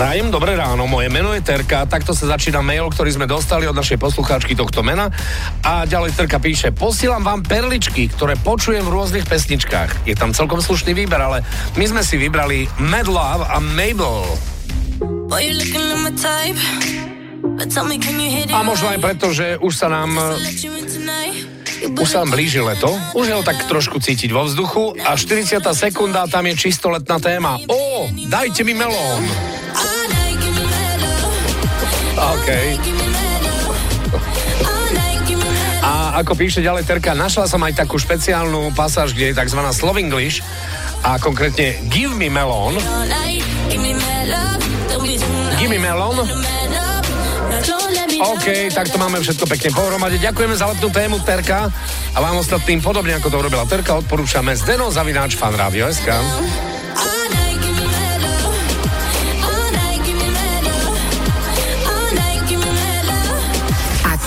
Prajem dobré ráno, moje meno je Terka, takto sa začína mail, ktorý sme dostali od našej poslucháčky tohto mena. A ďalej Terka píše, posielam vám perličky, ktoré počujem v rôznych pesničkách. Je tam celkom slušný výber, ale my sme si vybrali Mad Love a Mabel. A možno aj preto, že už sa nám už sa nám blíži leto, už je ho tak trošku cítiť vo vzduchu a 40. sekunda tam je čisto letná téma. Ó, dajte mi melón. A ako píše ďalej Terka, našla som aj takú špeciálnu pasáž, kde je tzv. Slovenglish a konkrétne Give me melon. Give me melon. OK, tak to máme všetko pekne pohromade. Ďakujeme za letnú tému Terka a vám ostatným podobne ako to urobila Terka odporúčame Zdeno Zavináč Fan SK.